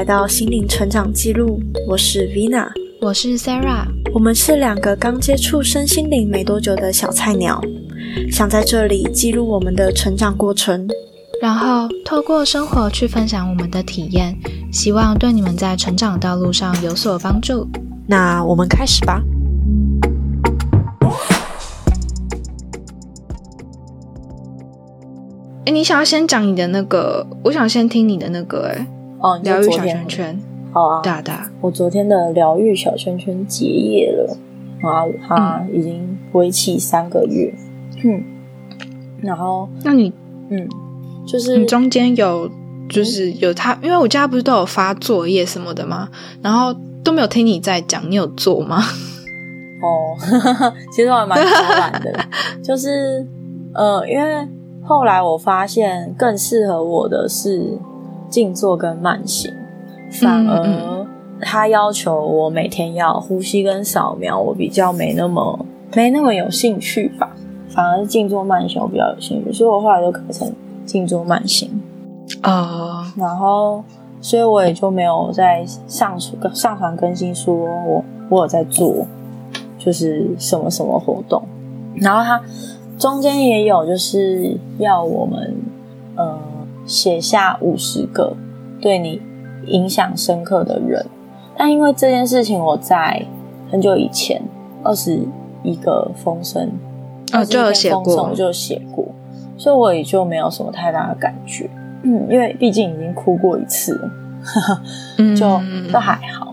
来到心灵成长记录，我是 Vina，我是 Sarah，我们是两个刚接触身心灵没多久的小菜鸟，想在这里记录我们的成长过程，然后透过生活去分享我们的体验，希望对你们在成长道路上有所帮助。那我们开始吧。哎，你想要先讲你的那个？我想先听你的那个。哎，哦，疗愈小圈圈，好啊，大大。我昨天的疗愈小圈圈结业了，啊，它已经为期三个月。嗯，然后，那你，嗯，就是你中间有，就是有他，因为我家不是都有发作业什么的吗？然后都没有听你在讲，你有做吗？哦，其实我还蛮 偷懒的，就是呃，因为。后来我发现更适合我的是静坐跟慢行，反而他要求我每天要呼吸跟扫描，我比较没那么没那么有兴趣吧。反而是静坐慢行我比较有兴趣，所以我后来就改成静坐慢行啊。然后，所以我也就没有在上传上传更新说我我有在做就是什么什么活动，然后他。中间也有，就是要我们呃写下五十个对你影响深刻的人，但因为这件事情，我在很久以前二十一个风声啊就有写过，就写过，所以我也就没有什么太大的感觉。嗯，因为毕竟已经哭过一次了，就都还好。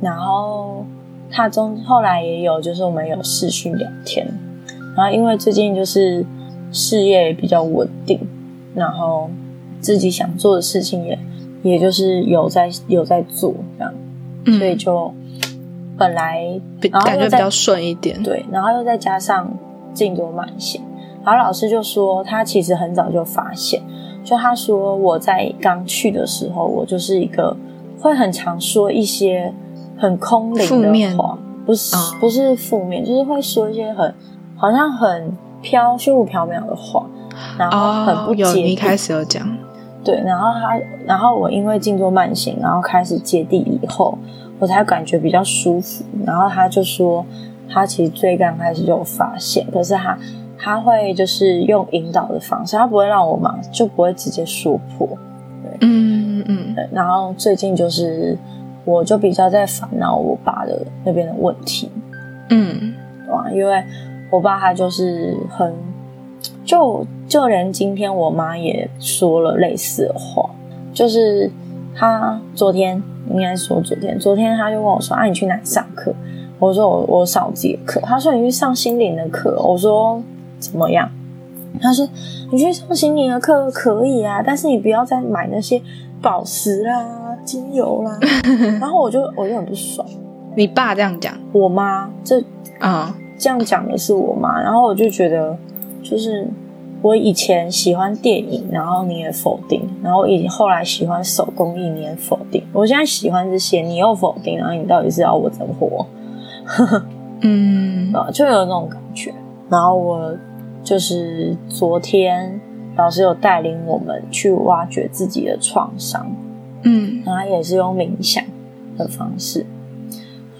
然后他中后来也有，就是我们有视讯聊天。然后因为最近就是事业比较稳定，然后自己想做的事情也也就是有在有在做这样，所以就本来感觉比较顺一点。对，然后又再加上进度慢一些，然后老师就说他其实很早就发现，就他说我在刚去的时候，我就是一个会很常说一些很空灵的话，不是不是负面，就是会说一些很。好像很飘虚无缥缈的话，然后很不接地。一开始有讲，对，然后他，然后我因为静坐慢行，然后开始接地以后，我才感觉比较舒服。然后他就说，他其实最刚开始就有发现，可是他他会就是用引导的方式，他不会让我忙，就不会直接说破。对，嗯嗯嗯。然后最近就是我就比较在烦恼我爸的那边的问题，嗯，哇，因为。我爸他就是很，就就连今天我妈也说了类似的话，就是她昨天应该说昨天，昨天她就问我说：“啊，你去哪上课？”我说：“我我上自己的课。”她说：“你去上心灵的课。”我说：“怎么样？”她说：“你去上心灵的课可以啊，但是你不要再买那些宝石啦、精油啦。”然后我就我就很不爽。你爸这样讲，我妈这啊。这样讲的是我妈，然后我就觉得，就是我以前喜欢电影，然后你也否定，然后以后来喜欢手工艺，你也否定，我现在喜欢这些，你又否定，然后你到底是要我怎么活？嗯，啊，就有那种感觉。然后我就是昨天老师有带领我们去挖掘自己的创伤，嗯，然后也是用冥想的方式，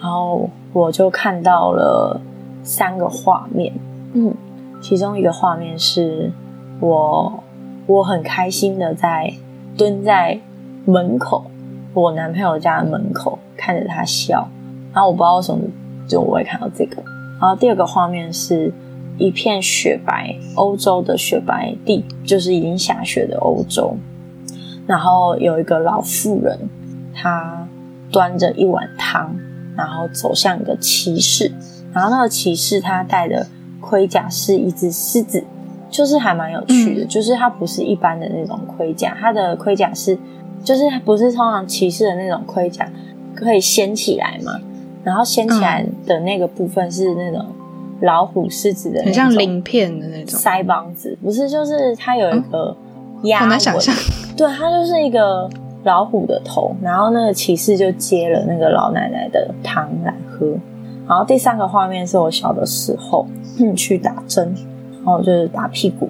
然后我就看到了。三个画面，嗯，其中一个画面是我我很开心的在蹲在门口，我男朋友家门口看着他笑，然后我不知道为什么就我会看到这个。然后第二个画面是一片雪白，欧洲的雪白地，就是已经下雪的欧洲，然后有一个老妇人，她端着一碗汤，然后走向一个骑士。然后那个骑士他戴的盔甲是一只狮子，就是还蛮有趣的。就是它不是一般的那种盔甲，它的盔甲是，就是不是通常骑士的那种盔甲可以掀起来嘛？然后掀起来的那个部分是那种老虎、狮子的，很像鳞片的那种腮帮子，不是？就是它有一个压纹，对，它就是一个老虎的头，然后那个骑士就接了那个老奶奶的汤来喝。然后第三个画面是我小的时候去打针，然后就是打屁股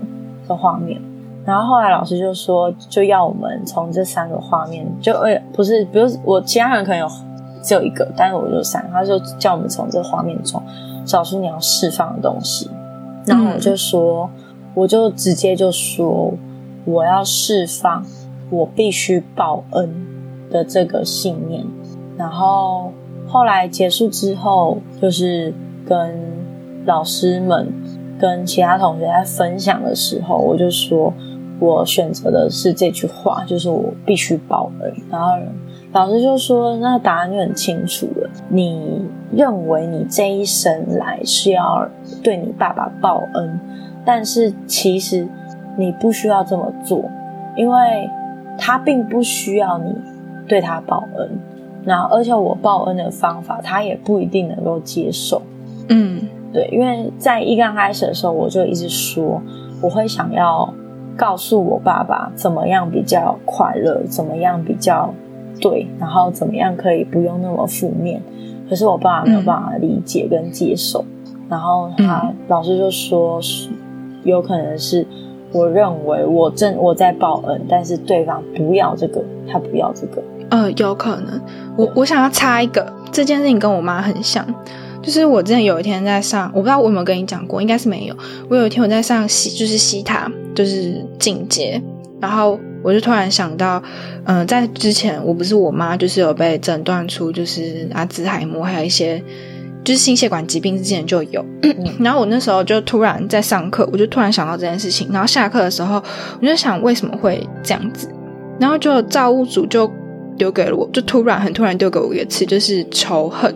的画面。然后后来老师就说，就要我们从这三个画面，就呃不是，比如我其他人可能有只有一个，但是我就三，他就叫我们从这画面中找出你要释放的东西。然后我就说，我就直接就说，我要释放我必须报恩的这个信念。然后后来结束之后，就是跟老师们、跟其他同学在分享的时候，我就说。我选择的是这句话，就是我必须报恩。然后老师就说：“那答案就很清楚了。你认为你这一生来是要对你爸爸报恩，但是其实你不需要这么做，因为他并不需要你对他报恩。然后，而且我报恩的方法，他也不一定能够接受。嗯，对，因为在一刚开始的时候，我就一直说我会想要。”告诉我爸爸怎么样比较快乐，怎么样比较对，然后怎么样可以不用那么负面。可是我爸爸没有办法理解跟接受，然后他老师就说，有可能是我认为我正我在报恩，但是对方不要这个，他不要这个。呃，有可能。我我想要插一个，这件事情跟我妈很像。就是我之前有一天在上，我不知道我有没有跟你讲过，应该是没有。我有一天我在上西，就是西塔，就是进阶，然后我就突然想到，嗯，在之前我不是我妈就是有被诊断出就是阿兹海默，还有一些就是心血管疾病之前就有。然后我那时候就突然在上课，我就突然想到这件事情。然后下课的时候，我就想为什么会这样子，然后就造物主就丢给了我，就突然很突然丢给我一个词，就是仇恨。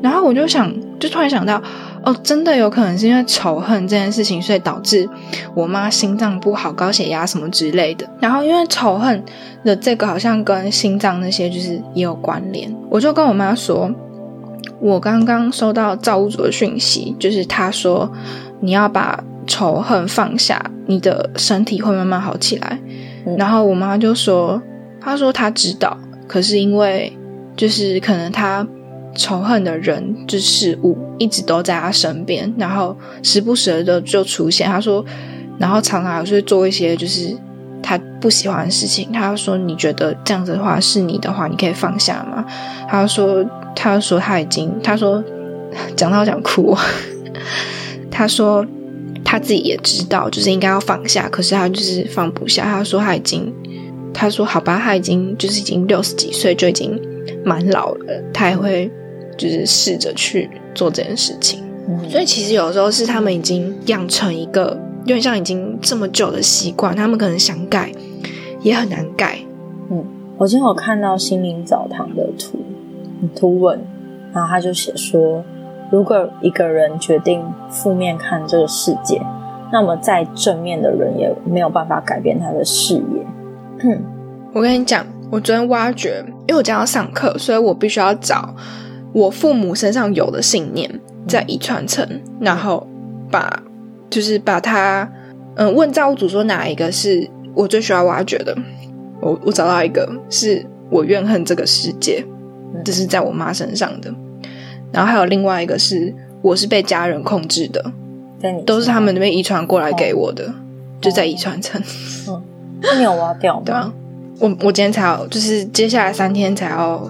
然后我就想，就突然想到，哦，真的有可能是因为仇恨这件事情，所以导致我妈心脏不好、高血压什么之类的。然后因为仇恨的这个好像跟心脏那些就是也有关联，我就跟我妈说，我刚刚收到造物主的讯息，就是他说你要把仇恨放下，你的身体会慢慢好起来。然后我妈就说，他说他知道，可是因为就是可能他。仇恨的人就事物一直都在他身边，然后时不时的就出现。他说，然后常常是做一些就是他不喜欢的事情。他说：“你觉得这样子的话是你的话，你可以放下吗？”他说：“他说他已经，他说讲到想哭。他说他自己也知道，就是应该要放下，可是他就是放不下。他说他已经，他说好吧，他已经就是已经六十几岁，就已经蛮老了，他也会。”就是试着去做这件事情，所以其实有时候是他们已经养成一个有点像已经这么久的习惯，他们可能想改也很难改。嗯，我今天有看到心灵澡堂的图图文，然后他就写说，如果一个人决定负面看这个世界，那么在正面的人也没有办法改变他的视野。我跟你讲，我昨天挖掘，因为我今天要上课，所以我必须要找。我父母身上有的信念在遗传层，然后把就是把它，嗯，问造物主说哪一个是我最需要挖掘的？我我找到一个是我怨恨这个世界，这是在我妈身上的。然后还有另外一个是我是被家人控制的，都是他们那边遗传过来给我的，就在遗传层。嗯，你有挖掉吗？对啊，我我今天才要，就是接下来三天才要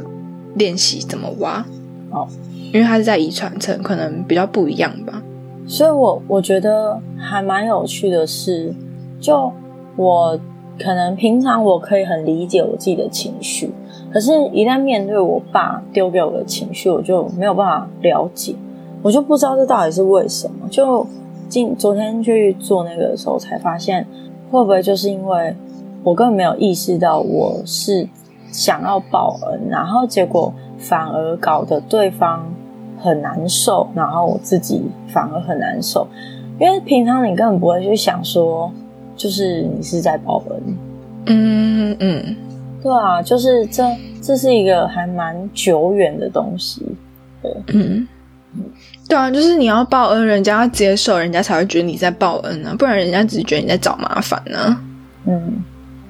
练习怎么挖。哦，因为它是在遗传层，可能比较不一样吧。所以，我我觉得还蛮有趣的是，就我可能平常我可以很理解我自己的情绪，可是，一旦面对我爸丢给我的情绪，我就没有办法了解，我就不知道这到底是为什么。就今昨天去做那个的时候，才发现会不会就是因为我根本没有意识到我是想要报恩，然后结果。反而搞得对方很难受，然后我自己反而很难受，因为平常你根本不会去想说，就是你是在报恩。嗯嗯，对啊，就是这这是一个还蛮久远的东西。对，嗯，对啊，就是你要报恩，人家要接受，人家才会觉得你在报恩啊，不然人家只是觉得你在找麻烦呢。嗯，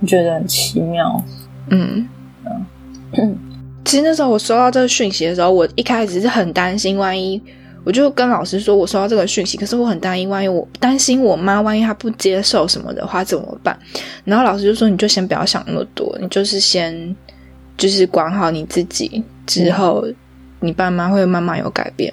觉得很奇妙。嗯嗯。其实那时候我收到这个讯息的时候，我一开始是很担心，万一我就跟老师说，我收到这个讯息，可是我很担心，万一我担心我妈，万一她不接受什么的话怎么办？然后老师就说，你就先不要想那么多，你就是先就是管好你自己，之后你爸妈会慢慢有改变。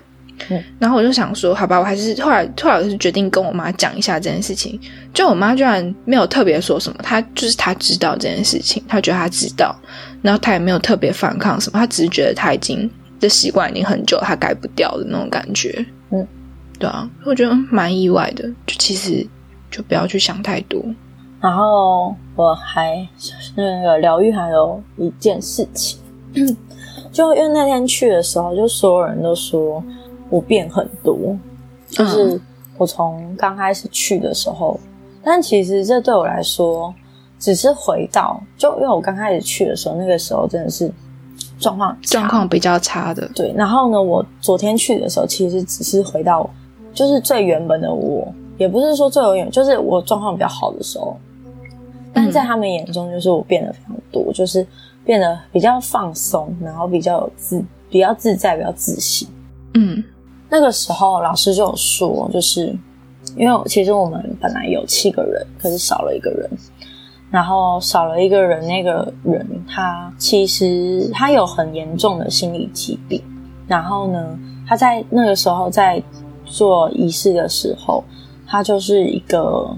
嗯，然后我就想说，好吧，我还是后来后来我是决定跟我妈讲一下这件事情。就我妈居然没有特别说什么，她就是她知道这件事情，她觉得她知道，然后她也没有特别反抗什么，她只是觉得她已经这习惯已经很久，她改不掉的那种感觉。嗯，对啊，我觉得蛮意外的。就其实就不要去想太多。然后我还那个疗愈还有一件事情，就因为那天去的时候，就所有人都说。我变很多，就是我从刚开始去的时候，但其实这对我来说只是回到，就因为我刚开始去的时候，那个时候真的是状况状况比较差的。对，然后呢，我昨天去的时候，其实只是回到就是最原本的我，也不是说最远，就是我状况比较好的时候，但在他们眼中，就是我变得非常多，就是变得比较放松，然后比较有自比较自在，比较自信。嗯。那个时候老师就有说，就是因为其实我们本来有七个人，可是少了一个人，然后少了一个人，那个人他其实他有很严重的心理疾病，然后呢，他在那个时候在做仪式的时候，他就是一个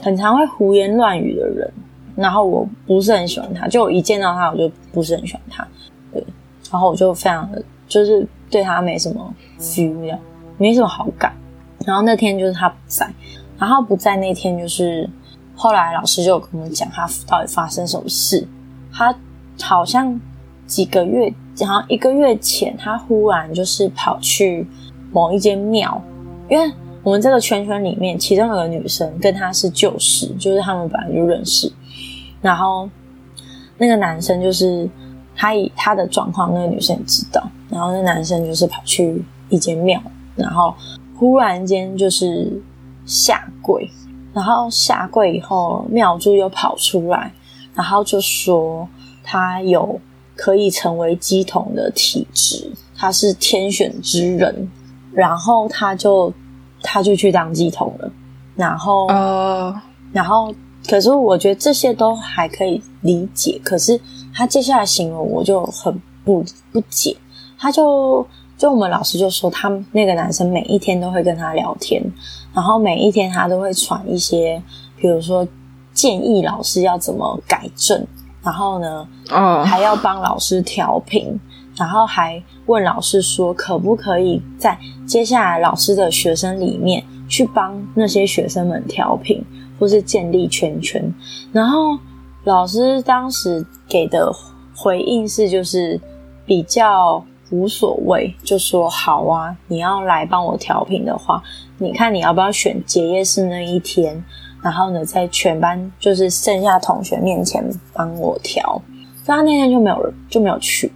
很常会胡言乱语的人，然后我不是很喜欢他，就我一见到他我就不是很喜欢他，对，然后我就非常的就是。对他没什么 feel，没什么好感。然后那天就是他不在，然后不在那天就是后来老师就跟我们讲他到底发生什么事。他好像几个月，好像一个月前，他忽然就是跑去某一间庙，因为我们这个圈圈里面，其中有个女生跟他是旧识，就是他们本来就认识。然后那个男生就是他以他的状况，那个女生也知道。然后那男生就是跑去一间庙，然后忽然间就是下跪，然后下跪以后，庙祝又跑出来，然后就说他有可以成为鸡童的体质，他是天选之人，然后他就他就去当鸡童了，然后呃，然后可是我觉得这些都还可以理解，可是他接下来形容我就很不不解。他就就我们老师就说，他那个男生每一天都会跟他聊天，然后每一天他都会传一些，比如说建议老师要怎么改正，然后呢，哦，还要帮老师调频，然后还问老师说，可不可以在接下来老师的学生里面去帮那些学生们调频，或是建立圈圈。然后老师当时给的回应是，就是比较。无所谓，就说好啊！你要来帮我调频的话，你看你要不要选结业式那一天？然后呢，在全班就是剩下同学面前帮我调。所以他那天就没有就没有去。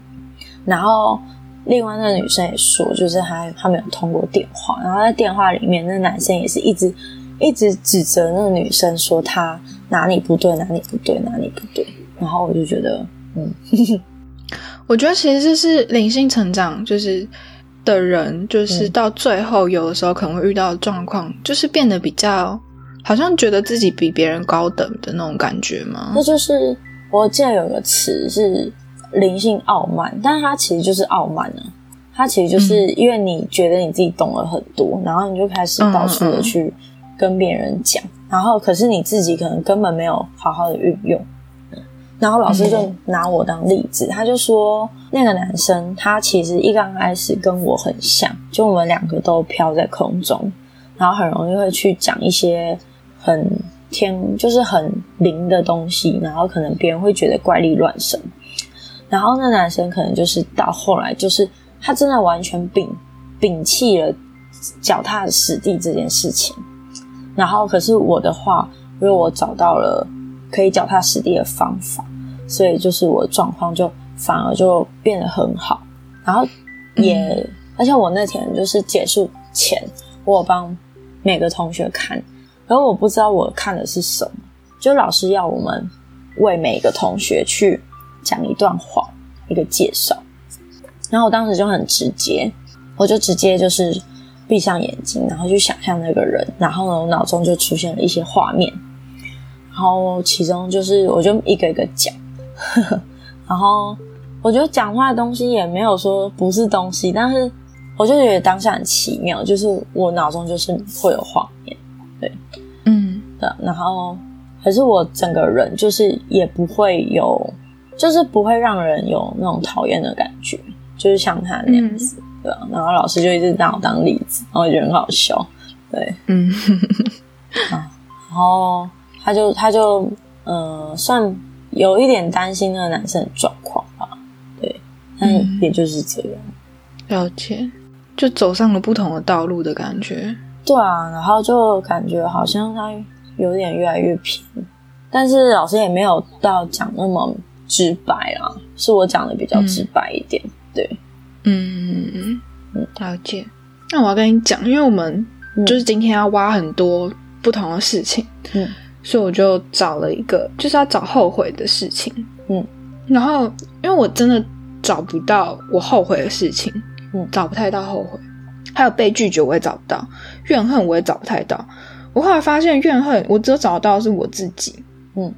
然后另外那个女生也说，就是他他没有通过电话。然后在电话里面，那男生也是一直一直指责那个女生说他哪里不对，哪里不对，哪里不对。然后我就觉得，嗯。我觉得其实这是灵性成长，就是的人，就是到最后有的时候可能会遇到的状况，就是变得比较好像觉得自己比别人高等的那种感觉吗？那就是我记得有个词是灵性傲慢，但是它其实就是傲慢呢。它其实就是因为你觉得你自己懂了很多，然后你就开始到处的去跟别人讲，然后可是你自己可能根本没有好好的运用。然后老师就拿我当例子，他就说那个男生他其实一刚开始跟我很像，就我们两个都飘在空中，然后很容易会去讲一些很天就是很灵的东西，然后可能别人会觉得怪力乱神。然后那男生可能就是到后来就是他真的完全摒摒弃了脚踏实地这件事情。然后可是我的话，因为我找到了。可以脚踏实地的方法，所以就是我的状况就反而就变得很好。然后也，而且我那天就是结束前，我帮每个同学看，然后我不知道我看的是什么，就老师要我们为每个同学去讲一段话，一个介绍。然后我当时就很直接，我就直接就是闭上眼睛，然后去想象那个人，然后呢，我脑中就出现了一些画面，然后其中就是我就一个一个讲，然后我觉得讲出来的东西也没有说不是东西，但是我就觉得当下很奇妙，就是我脑中就是会有画面，对，嗯，对，然后可是我整个人就是也不会有，就是不会让人有那种讨厌的感觉，就是像他那样子。对啊，然后老师就一直拿我当例子，然后我觉得很好笑。对，嗯，啊，然后他就他就呃，算有一点担心那个男生的状况吧。对，但也就是这样。了解，就走上了不同的道路的感觉。对啊，然后就感觉好像他有点越来越偏，但是老师也没有到讲那么直白啊，是我讲的比较直白一点。对。嗯嗯嗯，了解。那我要跟你讲，因为我们就是今天要挖很多不同的事情，嗯，所以我就找了一个，就是要找后悔的事情，嗯。然后，因为我真的找不到我后悔的事情，嗯，找不太到后悔。还有被拒绝，我也找不到；怨恨，我也找不太到。我后来发现，怨恨我只有找到是我自己，嗯。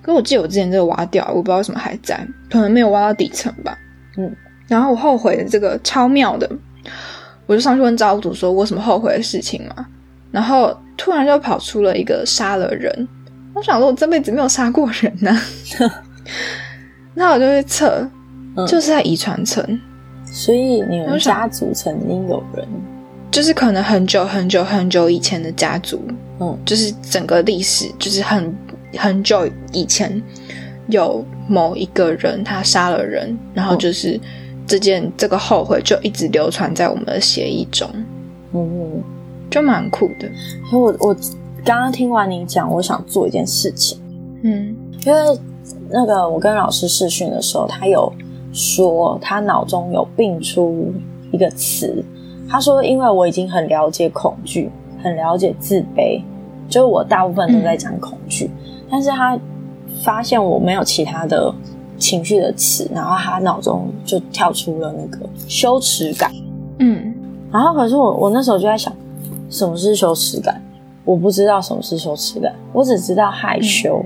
可我记得我之前这个挖掉，我不知道为什么还在，可能没有挖到底层吧，嗯。然后我后悔的这个超妙的，我就上去问造物主说：“我什么后悔的事情嘛？”然后突然就跑出了一个杀了人。我想说，我这辈子没有杀过人呢。那我就去测，就是在遗传层。所以你们家族曾经有人，就是可能很久很久很久以前的家族，嗯，就是整个历史，就是很很久以前有某一个人他杀了人，然后就是。这件这个后悔就一直流传在我们的协议中，嗯，就蛮酷的。我我刚刚听完你讲，我想做一件事情，嗯，因为那个我跟老师试训的时候，他有说他脑中有并出一个词，他说因为我已经很了解恐惧，很了解自卑，就是我大部分都在讲恐惧，但是他发现我没有其他的。情绪的词，然后他脑中就跳出了那个羞耻感，嗯，然后可是我我那时候就在想，什么是羞耻感？我不知道什么是羞耻感，我只知道害羞，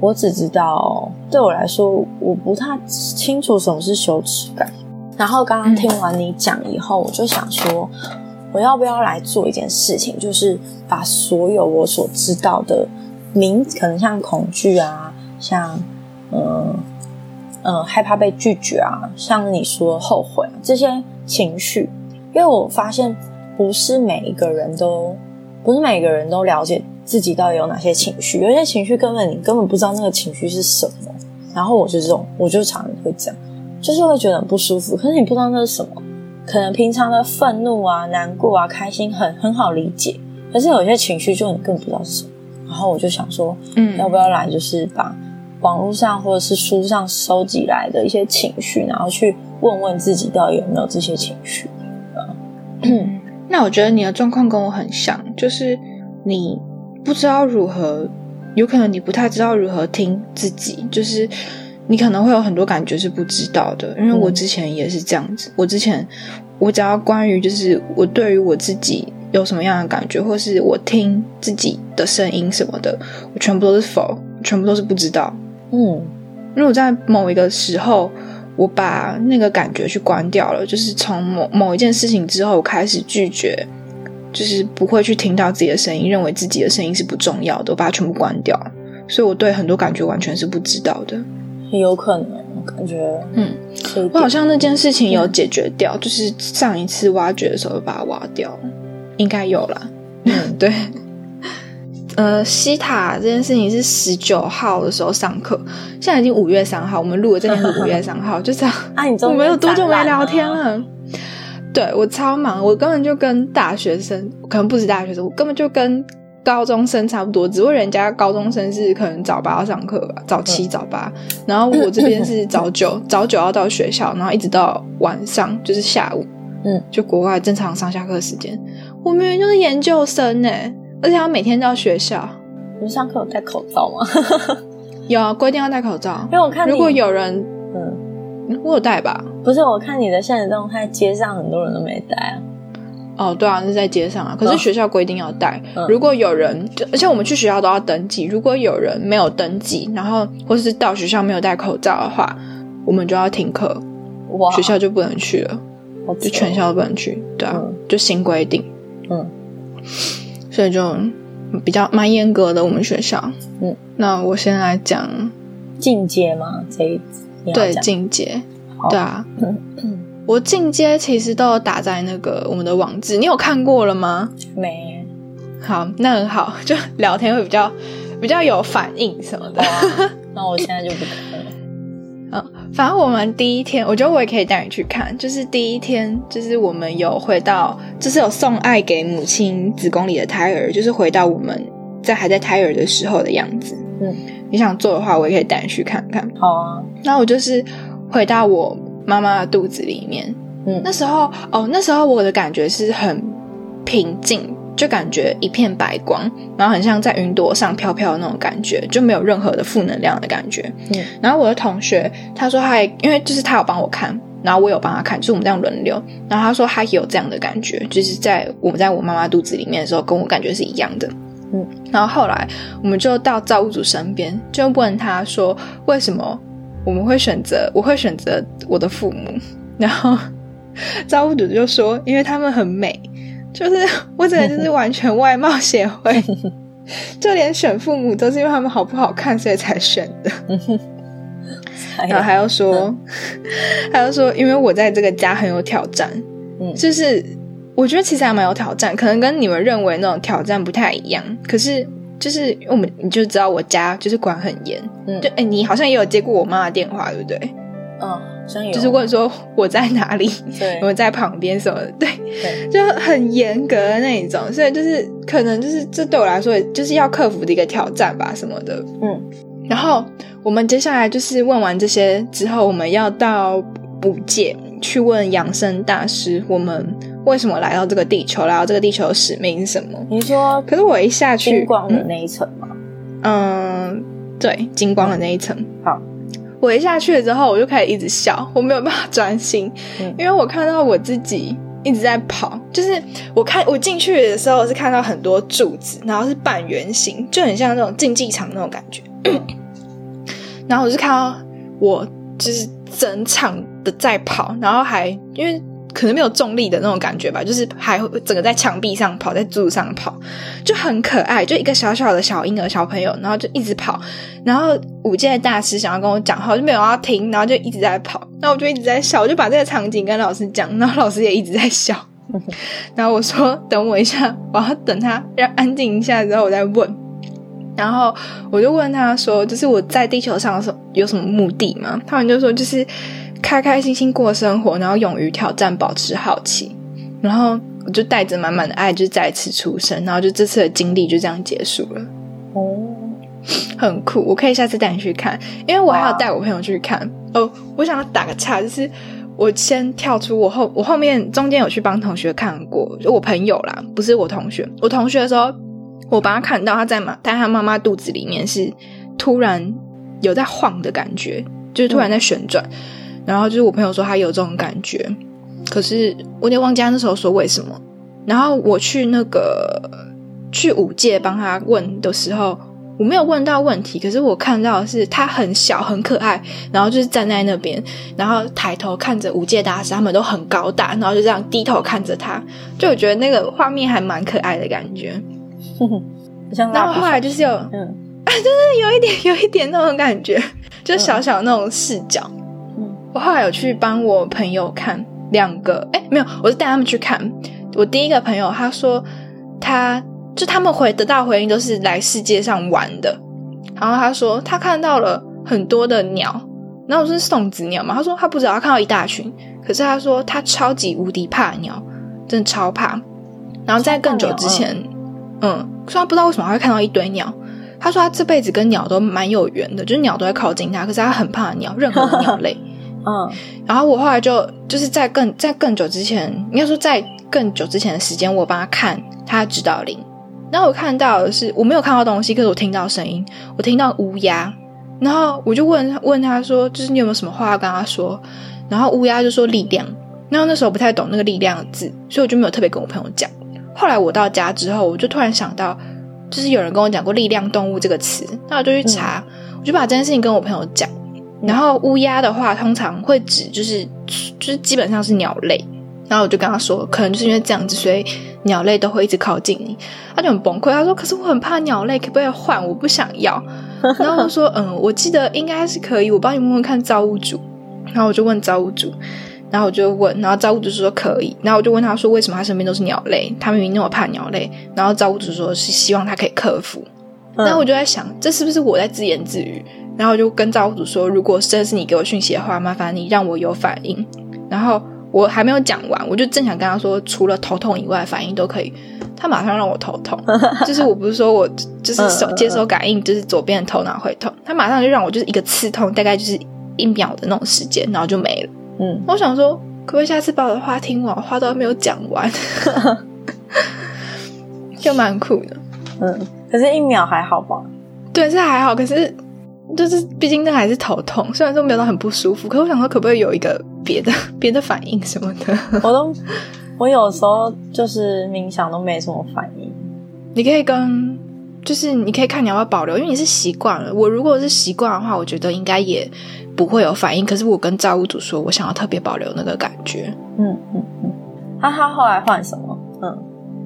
我只知道对我来说，我不太清楚什么是羞耻感。然后刚刚听完你讲以后，我就想说，我要不要来做一件事情，就是把所有我所知道的名，可能像恐惧啊，像嗯。嗯，害怕被拒绝啊，像你说后悔这些情绪，因为我发现不是每一个人都，不是每个人都了解自己到底有哪些情绪，有些情绪根本你根本不知道那个情绪是什么。然后我就这种，我就常常会这样，就是会觉得很不舒服，可是你不知道那是什么。可能平常的愤怒啊、难过啊、开心很很好理解，可是有些情绪就你更不知道是什么。然后我就想说，嗯，要不要来就是把。网络上或者是书上收集来的一些情绪，然后去问问自己到底有没有这些情绪。嗯，那我觉得你的状况跟我很像，就是你不知道如何，有可能你不太知道如何听自己，就是你可能会有很多感觉是不知道的。因为我之前也是这样子，我之前我只要关于就是我对于我自己有什么样的感觉，或是我听自己的声音什么的，我全部都是否，全部都是不知道。嗯，如果在某一个时候，我把那个感觉去关掉了，就是从某某一件事情之后开始拒绝，就是不会去听到自己的声音，认为自己的声音是不重要的，我把它全部关掉。所以我对很多感觉完全是不知道的。有可能感觉，嗯，我好像那件事情有解决掉，就是上一次挖掘的时候把它挖掉，应该有了。嗯，对。呃，西塔这件事情是十九号的时候上课，现在已经五月三号，我们录的这天是五月三号，就这样。啊，你我们有多久没聊天了？对我超忙，我根本就跟大学生，可能不止大学生，我根本就跟高中生差不多，只不过人家高中生是可能早八要上课吧，早七早八，然后我这边是早九，早九要到学校，然后一直到晚上就是下午，嗯，就国外正常上下课时间，我明明就是研究生呢。而且要每天到学校，你们上课有戴口罩吗？有啊，规定要戴口罩。因为我看如果有人，嗯，我有戴吧？不是，我看你的现实动态，街上很多人都没戴啊。哦，对啊，那是在街上啊。可是学校规定要戴。如果有人，而且我们去学校都要登记。如果有人没有登记，然后或是到学校没有戴口罩的话，我们就要停课，学校就不能去了，就全校都不能去。对啊，就新规定。嗯，所以就比较蛮严格的。我们学校，嗯，那我先来讲进阶吗？这一对进阶，对啊。我进阶其实都有打在那个我们的网址，你有看过了吗？没。好，那很好，就聊天会比较比较有反应什么的。那我现在就不看了。嗯，反正我们第一天，我觉得我也可以带你去看。就是第一天，就是我们有回到，就是有送爱给母亲子宫里的胎儿，就是回到我们在还在胎儿的时候的样子。嗯，你想做的话，我也可以带你去看看。好啊。那我就是回到我。妈妈的肚子里面，嗯，那时候哦，那时候我的感觉是很平静，就感觉一片白光，然后很像在云朵上飘飘的那种感觉，就没有任何的负能量的感觉。嗯，然后我的同学他说他因为就是他有帮我看，然后我有帮他看，就是我们这样轮流。然后他说他也有这样的感觉，就是在我们在我妈妈肚子里面的时候，跟我感觉是一样的。嗯，然后后来我们就到造物主身边，就问他说为什么。我们会选择，我会选择我的父母，然后造物主就说，因为他们很美，就是我整个就是完全外貌协会，就连选父母都是因为他们好不好看，所以才选的。然后还要说，还要说，因为我在这个家很有挑战，嗯，就是我觉得其实还蛮有挑战，可能跟你们认为那种挑战不太一样，可是。就是我们，你就知道我家就是管很严，嗯，就哎，你好像也有接过我妈的电话，对不对？嗯，就是问说我在哪里，对，我在旁边什么的，对，就很严格的那一种，所以就是可能就是这对我来说，就是要克服的一个挑战吧，什么的，嗯。然后我们接下来就是问完这些之后，我们要到补界去问养生大师，我们。为什么来到这个地球？来到这个地球的使命是什么？你说，可是我一下去，金光的那一层吗？嗯，对，金光的那一层。好，我一下去了之后，我就开始一直笑，我没有办法专心，因为我看到我自己一直在跑。就是我看我进去的时候，是看到很多柱子，然后是半圆形，就很像那种竞技场那种感觉。然后我就看到我就是整场的在跑，然后还因为。可能没有重力的那种感觉吧，就是还整个在墙壁上跑，在柱子上跑，就很可爱，就一个小小的小婴儿小朋友，然后就一直跑，然后五届大师想要跟我讲话，就没有要停，然后就一直在跑，那我就一直在笑，我就把这个场景跟老师讲，然后老师也一直在笑，然后我说等我一下，我要等他让安静一下之后我再问，然后我就问他说，就是我在地球上的时候有什么目的吗？他们就说就是。开开心心过生活，然后勇于挑战，保持好奇，然后我就带着满满的爱，就再次出生，然后就这次的经历就这样结束了。哦，很酷，我可以下次带你去看，因为我还要带我朋友去看。哦，我想要打个岔，就是我先跳出我后，我后面中间有去帮同学看过，就我朋友啦，不是我同学。我同学的时候，我帮他看到他在妈，在他妈妈肚子里面是突然有在晃的感觉，就是突然在旋转。然后就是我朋友说他有这种感觉，可是我有点忘记那时候说为什么。然后我去那个去五界帮他问的时候，我没有问到问题，可是我看到的是他很小很可爱，然后就是站在那边，然后抬头看着五界大师，他们都很高大，然后就这样低头看着他，就我觉得那个画面还蛮可爱的感觉。然后后来就是有，嗯，就是有一点有一点那种感觉，就小小那种视角。我后来有去帮我朋友看两个，哎，没有，我是带他们去看。我第一个朋友他说，他就他们回得到回应都是来世界上玩的。然后他说他看到了很多的鸟，然后我说是送子鸟嘛，他说他不知道，他看到一大群。可是他说他超级无敌怕鸟，真的超怕。然后在更久之前，嗯，虽然不知道为什么会看到一堆鸟。他说他这辈子跟鸟都蛮有缘的，就是鸟都会靠近他，可是他很怕鸟，任何鸟类。嗯，然后我后来就就是在更在更久之前，应该说在更久之前的时间，我帮他看他的指导灵。然后我看到的是我没有看到东西，可是我听到声音，我听到乌鸦。然后我就问问他说，就是你有没有什么话要跟他说？然后乌鸦就说力量。然后那时候不太懂那个力量的字，所以我就没有特别跟我朋友讲。后来我到家之后，我就突然想到，就是有人跟我讲过“力量动物”这个词，那我就去查，我就把这件事情跟我朋友讲。然后乌鸦的话，通常会指就是就是基本上是鸟类。然后我就跟他说，可能就是因为这样子，所以鸟类都会一直靠近你。他就很崩溃，他说：“可是我很怕鸟类，可不可以换？我不想要。”然后我说：“嗯，我记得应该是可以，我帮你问问看造物主。”然后我就问造物主，然后我就问，然后造物主说可以。然后我就问他说：“为什么他身边都是鸟类？他明明那么怕鸟类。”然后造物主说是希望他可以克服。然后我就在想，这是不是我在自言自语？然后我就跟造物主说：“如果真的是你给我讯息的话，麻烦你让我有反应。”然后。我还没有讲完，我就正想跟他说，除了头痛以外，反应都可以。他马上让我头痛，就是我不是说我就是手接收感应，就是左边的头脑会痛，他马上就让我就是一个刺痛，大概就是一秒的那种时间，然后就没了。嗯，我想说，可不可以下次把我的话听完，话都还没有讲完，就蛮酷的。嗯，可是，一秒还好吧？对，是还好，可是。就是，毕竟那还是头痛，虽然说没有到很不舒服，可我想说，可不可以有一个别的 别的反应什么的？我都，我有时候就是冥想都没什么反应。你可以跟，就是你可以看你要不要保留，因为你是习惯了。我如果是习惯的话，我觉得应该也不会有反应。可是我跟造物主说，我想要特别保留那个感觉。嗯嗯嗯。他他后来换什么？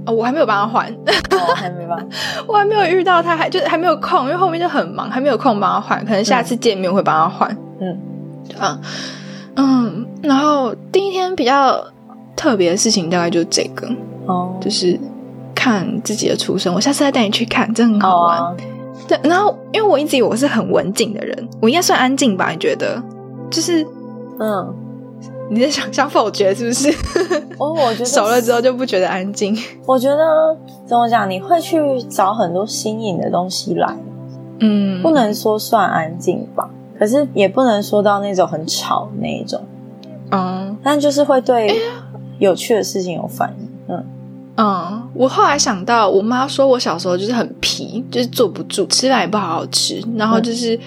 嗯。我还没有帮他换，我还没帮，我还没有遇到他，还就是还没有空，因为后面就很忙，还没有空帮他换。可能下次见面会帮他换。嗯，啊，嗯，然后第一天比较特别的事情大概就是这个哦，就是看自己的出生。我下次再带你去看，真的很好玩。对，然后因为我一直以为我是很文静的人，我应该算安静吧？你觉得？就是嗯。你在想想否决是不是？哦，我觉得 熟了之后就不觉得安静。我觉得怎么讲，你会去找很多新颖的东西来。嗯，不能说算安静吧，可是也不能说到那种很吵那一种。嗯，但就是会对有趣的事情有反应。嗯嗯，我后来想到，我妈说我小时候就是很皮，就是坐不住，吃饭也不好好吃，然后就是。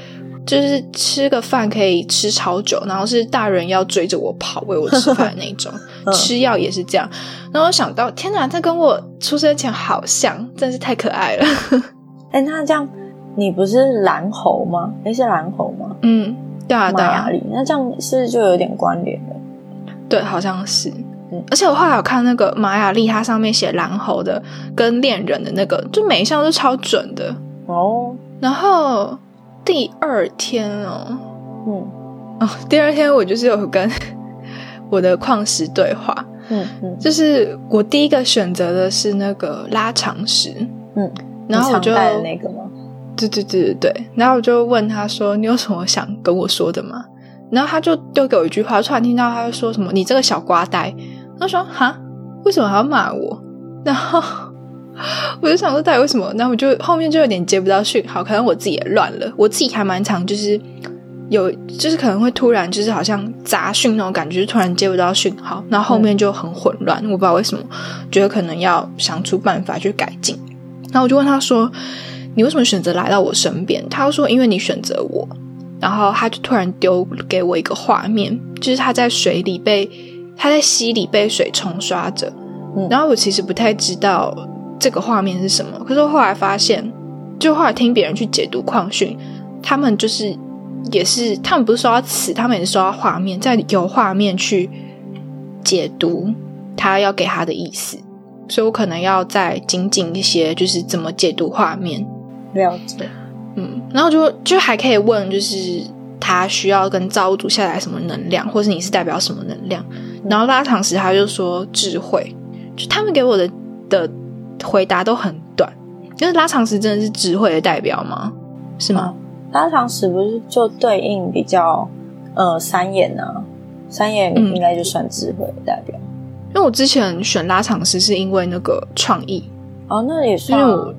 就是吃个饭可以吃超久，然后是大人要追着我跑喂我吃饭的那种。吃药也是这样，然后想到天哪，他跟我出生前好像，真是太可爱了。哎，那这样你不是蓝猴吗？哎，是蓝猴吗？嗯，对啊，对啊，那这样是就有点关联了。对，好像是。嗯，而且我后来有看那个玛雅历，它上面写蓝猴的跟恋人的那个，就每一项都超准的哦。然后。第二天哦，嗯，哦，第二天我就是有跟 我的矿石对话，嗯嗯，就是我第一个选择的是那个拉长石，嗯，然后我就那个吗？对对对对对，然后我就问他说：“你有什么想跟我说的吗？”然后他就丢给我一句话，突然听到他说什么：“你这个小瓜呆。”他说：“哈，为什么还要骂我？”然后。我就想说，到底为什么？然后我就后面就有点接不到讯号，可能我自己也乱了。我自己还蛮常，就是有，就是可能会突然就是好像杂讯那种感觉，就突然接不到讯号，然后后面就很混乱。我不知道为什么，觉得可能要想出办法去改进。然后我就问他说：“你为什么选择来到我身边？”他说：“因为你选择我。”然后他就突然丢给我一个画面，就是他在水里被他在溪里被水冲刷着。然后我其实不太知道。这个画面是什么？可是后来发现，就后来听别人去解读矿训，他们就是也是他们不是说到词，他们也是说到画面，在有画面去解读他要给他的意思，所以我可能要再精进一些，就是怎么解读画面。了解，嗯，然后就就还可以问，就是他需要跟造物主下来什么能量，或是你是代表什么能量？然后拉长时他就说智慧，就他们给我的的。回答都很短，因为拉长时真的是智慧的代表吗？是吗？拉长时不是就对应比较呃三眼啊，三眼应该就算智慧的代表。因为我之前选拉长时是因为那个创意哦，那也是我。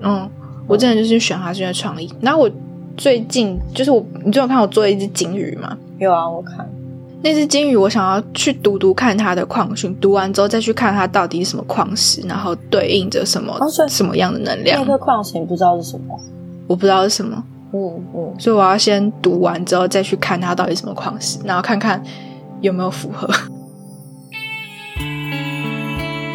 嗯，我真的就是选它是因为创意。然后我最近就是我，你最近看我做了一只金鱼吗？有啊，我看。那只金鱼，我想要去读读看它的矿训，读完之后再去看它到底是什么矿石，然后对应着什么什么样的能量。那个矿石不知道是什么，我不知道是什么。嗯嗯，所以我要先读完之后再去看它到底什么矿石，然后看看有没有符合。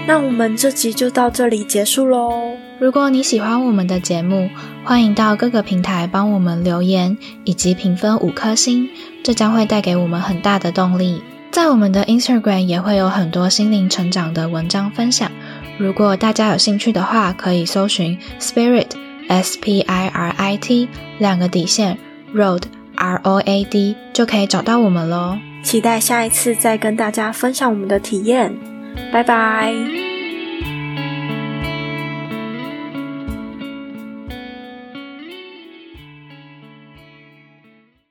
那我们这集就到这里结束喽。如果你喜欢我们的节目，欢迎到各个平台帮我们留言以及评分五颗星，这将会带给我们很大的动力。在我们的 Instagram 也会有很多心灵成长的文章分享。如果大家有兴趣的话，可以搜寻 Spirit S P I R I T 两个底线 Road R O A D 就可以找到我们喽。期待下一次再跟大家分享我们的体验。拜拜。